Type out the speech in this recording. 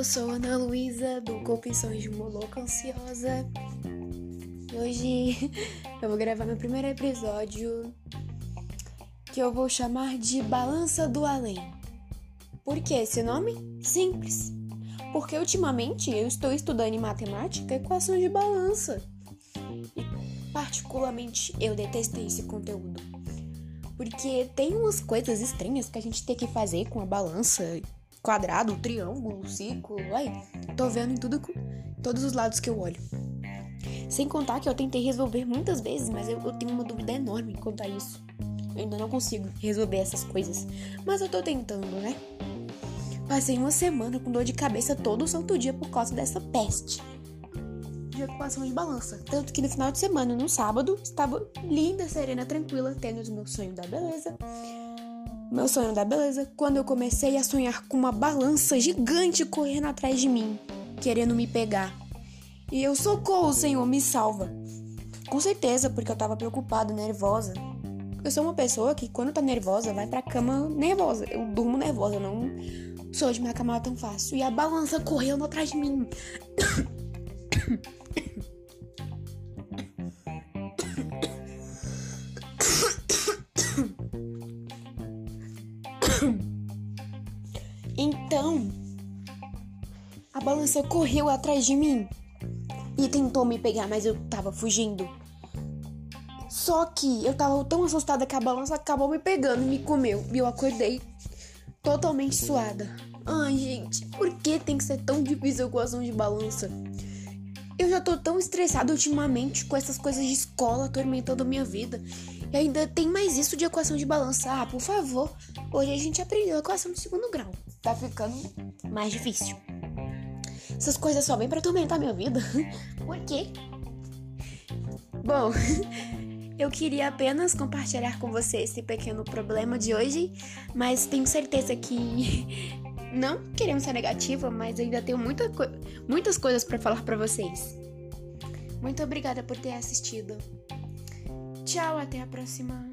eu sou Ana Luísa, do Confissões de uma Louca Ansiosa. Hoje eu vou gravar meu primeiro episódio que eu vou chamar de Balança do Além. Por que esse nome? Simples. Porque ultimamente eu estou estudando em matemática equação de balança. E particularmente eu detestei esse conteúdo. Porque tem umas coisas estranhas que a gente tem que fazer com a balança quadrado, triângulo, círculo, ai, tô vendo em tudo, todos os lados que eu olho. Sem contar que eu tentei resolver muitas vezes, mas eu, eu tenho uma dúvida enorme quanto a isso. Eu ainda não consigo resolver essas coisas, mas eu tô tentando, né? Passei uma semana com dor de cabeça todo o santo dia por causa dessa peste de equação de balança. Tanto que no final de semana, no sábado, estava linda, serena, tranquila, tendo o meu sonho da beleza meu sonho da beleza quando eu comecei a sonhar com uma balança gigante correndo atrás de mim, querendo me pegar. E eu socorro, Senhor, me salva. Com certeza, porque eu tava preocupada, nervosa. Eu sou uma pessoa que quando tá nervosa vai pra cama nervosa. Eu durmo nervosa, eu não sou de minha cama tão fácil. E a balança correndo atrás de mim. Então, a balança correu atrás de mim e tentou me pegar, mas eu tava fugindo. Só que eu tava tão assustada que a balança acabou me pegando e me comeu. E eu acordei totalmente suada. Ai, gente, por que tem que ser tão difícil a equação de balança? Eu já tô tão estressada ultimamente com essas coisas de escola atormentando a minha vida. E ainda tem mais isso de equação de balança. Ah, por favor. Hoje a gente aprendeu a equação de segundo grau. Tá ficando mais difícil. Essas coisas só vêm pra atormentar minha vida. por quê? Bom, eu queria apenas compartilhar com você esse pequeno problema de hoje, mas tenho certeza que não querendo ser negativa, mas ainda tenho muita co muitas coisas para falar para vocês. Muito obrigada por ter assistido. Tchau, até a próxima.